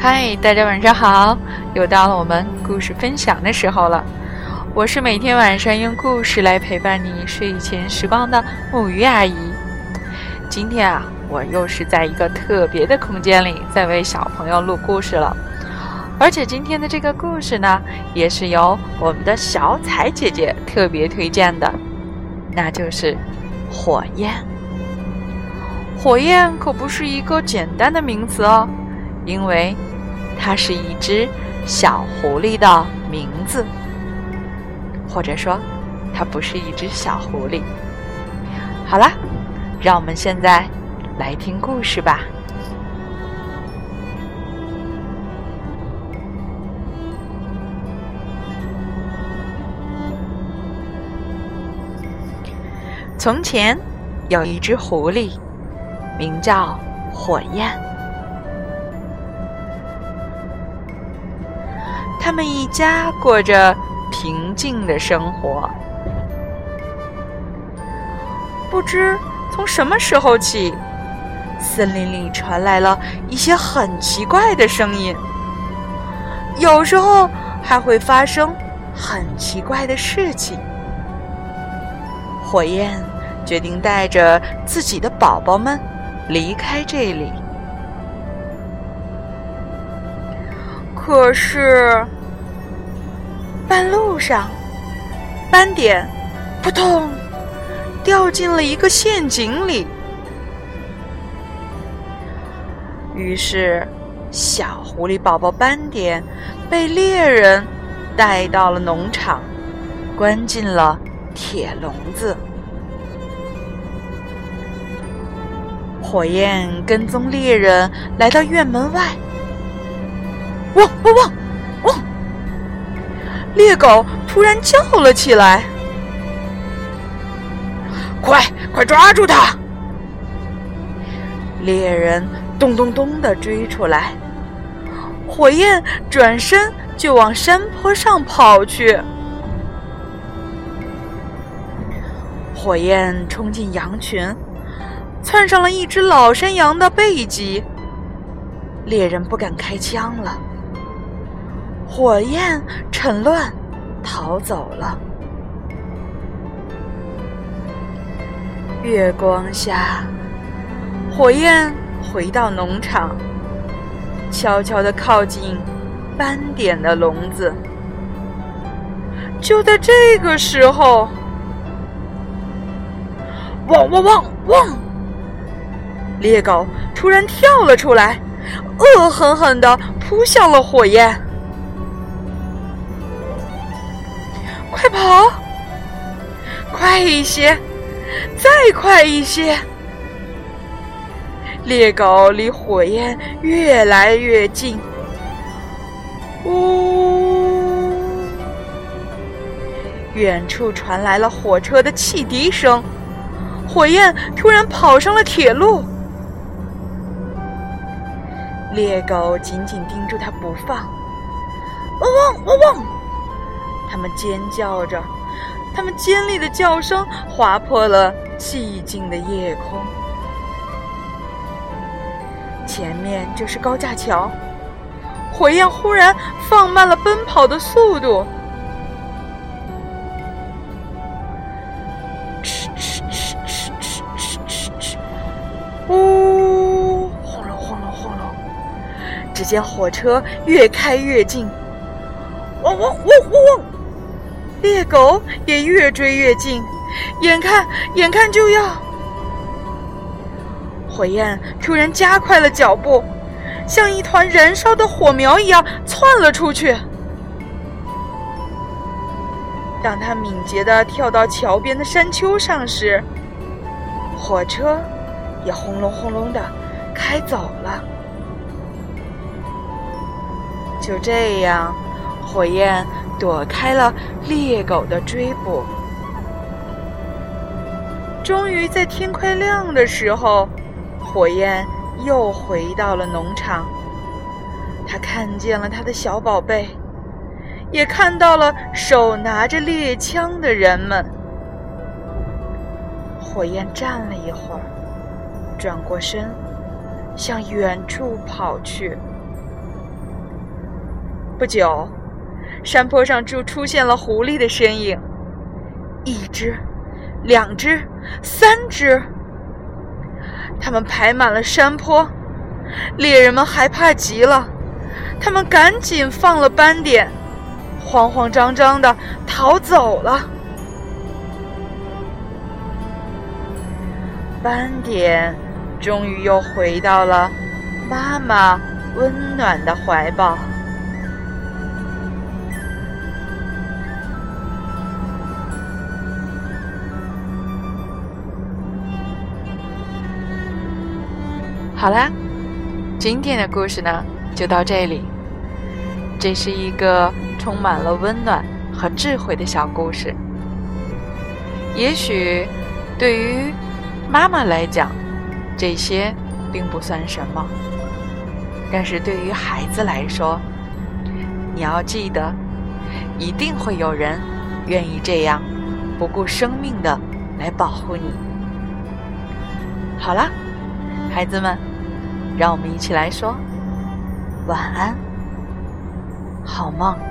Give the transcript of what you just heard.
嗨，大家晚上好！又到了我们故事分享的时候了。我是每天晚上用故事来陪伴你睡前时光的木鱼阿姨。今天啊，我又是在一个特别的空间里，在为小朋友录故事了。而且今天的这个故事呢，也是由我们的小彩姐姐特别推荐的，那就是火焰。火焰可不是一个简单的名词哦，因为。它是一只小狐狸的名字，或者说，它不是一只小狐狸。好啦，让我们现在来听故事吧。从前有一只狐狸，名叫火焰。他们一家过着平静的生活。不知从什么时候起，森林里传来了一些很奇怪的声音，有时候还会发生很奇怪的事情。火焰决定带着自己的宝宝们离开这里，可是。半路上，斑点扑通掉进了一个陷阱里。于是，小狐狸宝宝斑点被猎人带到了农场，关进了铁笼子。火焰跟踪猎人来到院门外，汪汪汪汪！猎狗突然叫了起来：“快，快抓住它！”猎人咚咚咚的追出来，火焰转身就往山坡上跑去。火焰冲进羊群，窜上了一只老山羊的背脊，猎人不敢开枪了。火焰趁乱逃走了。月光下，火焰回到农场，悄悄地靠近斑点的笼子。就在这个时候，汪汪汪汪！猎狗突然跳了出来，恶狠狠地扑向了火焰。快跑！快一些，再快一些！猎狗离火焰越来越近。呜！远处传来了火车的汽笛声。火焰突然跑上了铁路。猎狗紧紧盯住它不放。汪汪汪汪！他们尖叫着，他们尖利的叫声划破了寂静的夜空。前面就是高架桥，火焰忽然放慢了奔跑的速度。只见火车越开越近，汪汪汪汪汪！猎狗也越追越近，眼看眼看就要，火焰突然加快了脚步，像一团燃烧的火苗一样窜了出去。当他敏捷地跳到桥边的山丘上时，火车也轰隆轰隆地开走了。就这样，火焰。躲开了猎狗的追捕，终于在天快亮的时候，火焰又回到了农场。他看见了他的小宝贝，也看到了手拿着猎枪的人们。火焰站了一会儿，转过身，向远处跑去。不久，山坡上就出现了狐狸的身影，一只、两只、三只，它们排满了山坡。猎人们害怕极了，他们赶紧放了斑点，慌慌张张的逃走了。斑点终于又回到了妈妈温暖的怀抱。好啦。今天的故事呢，就到这里。这是一个充满了温暖和智慧的小故事。也许对于妈妈来讲，这些并不算什么；但是对于孩子来说，你要记得，一定会有人愿意这样不顾生命的来保护你。好了，孩子们。让我们一起来说晚安，好梦。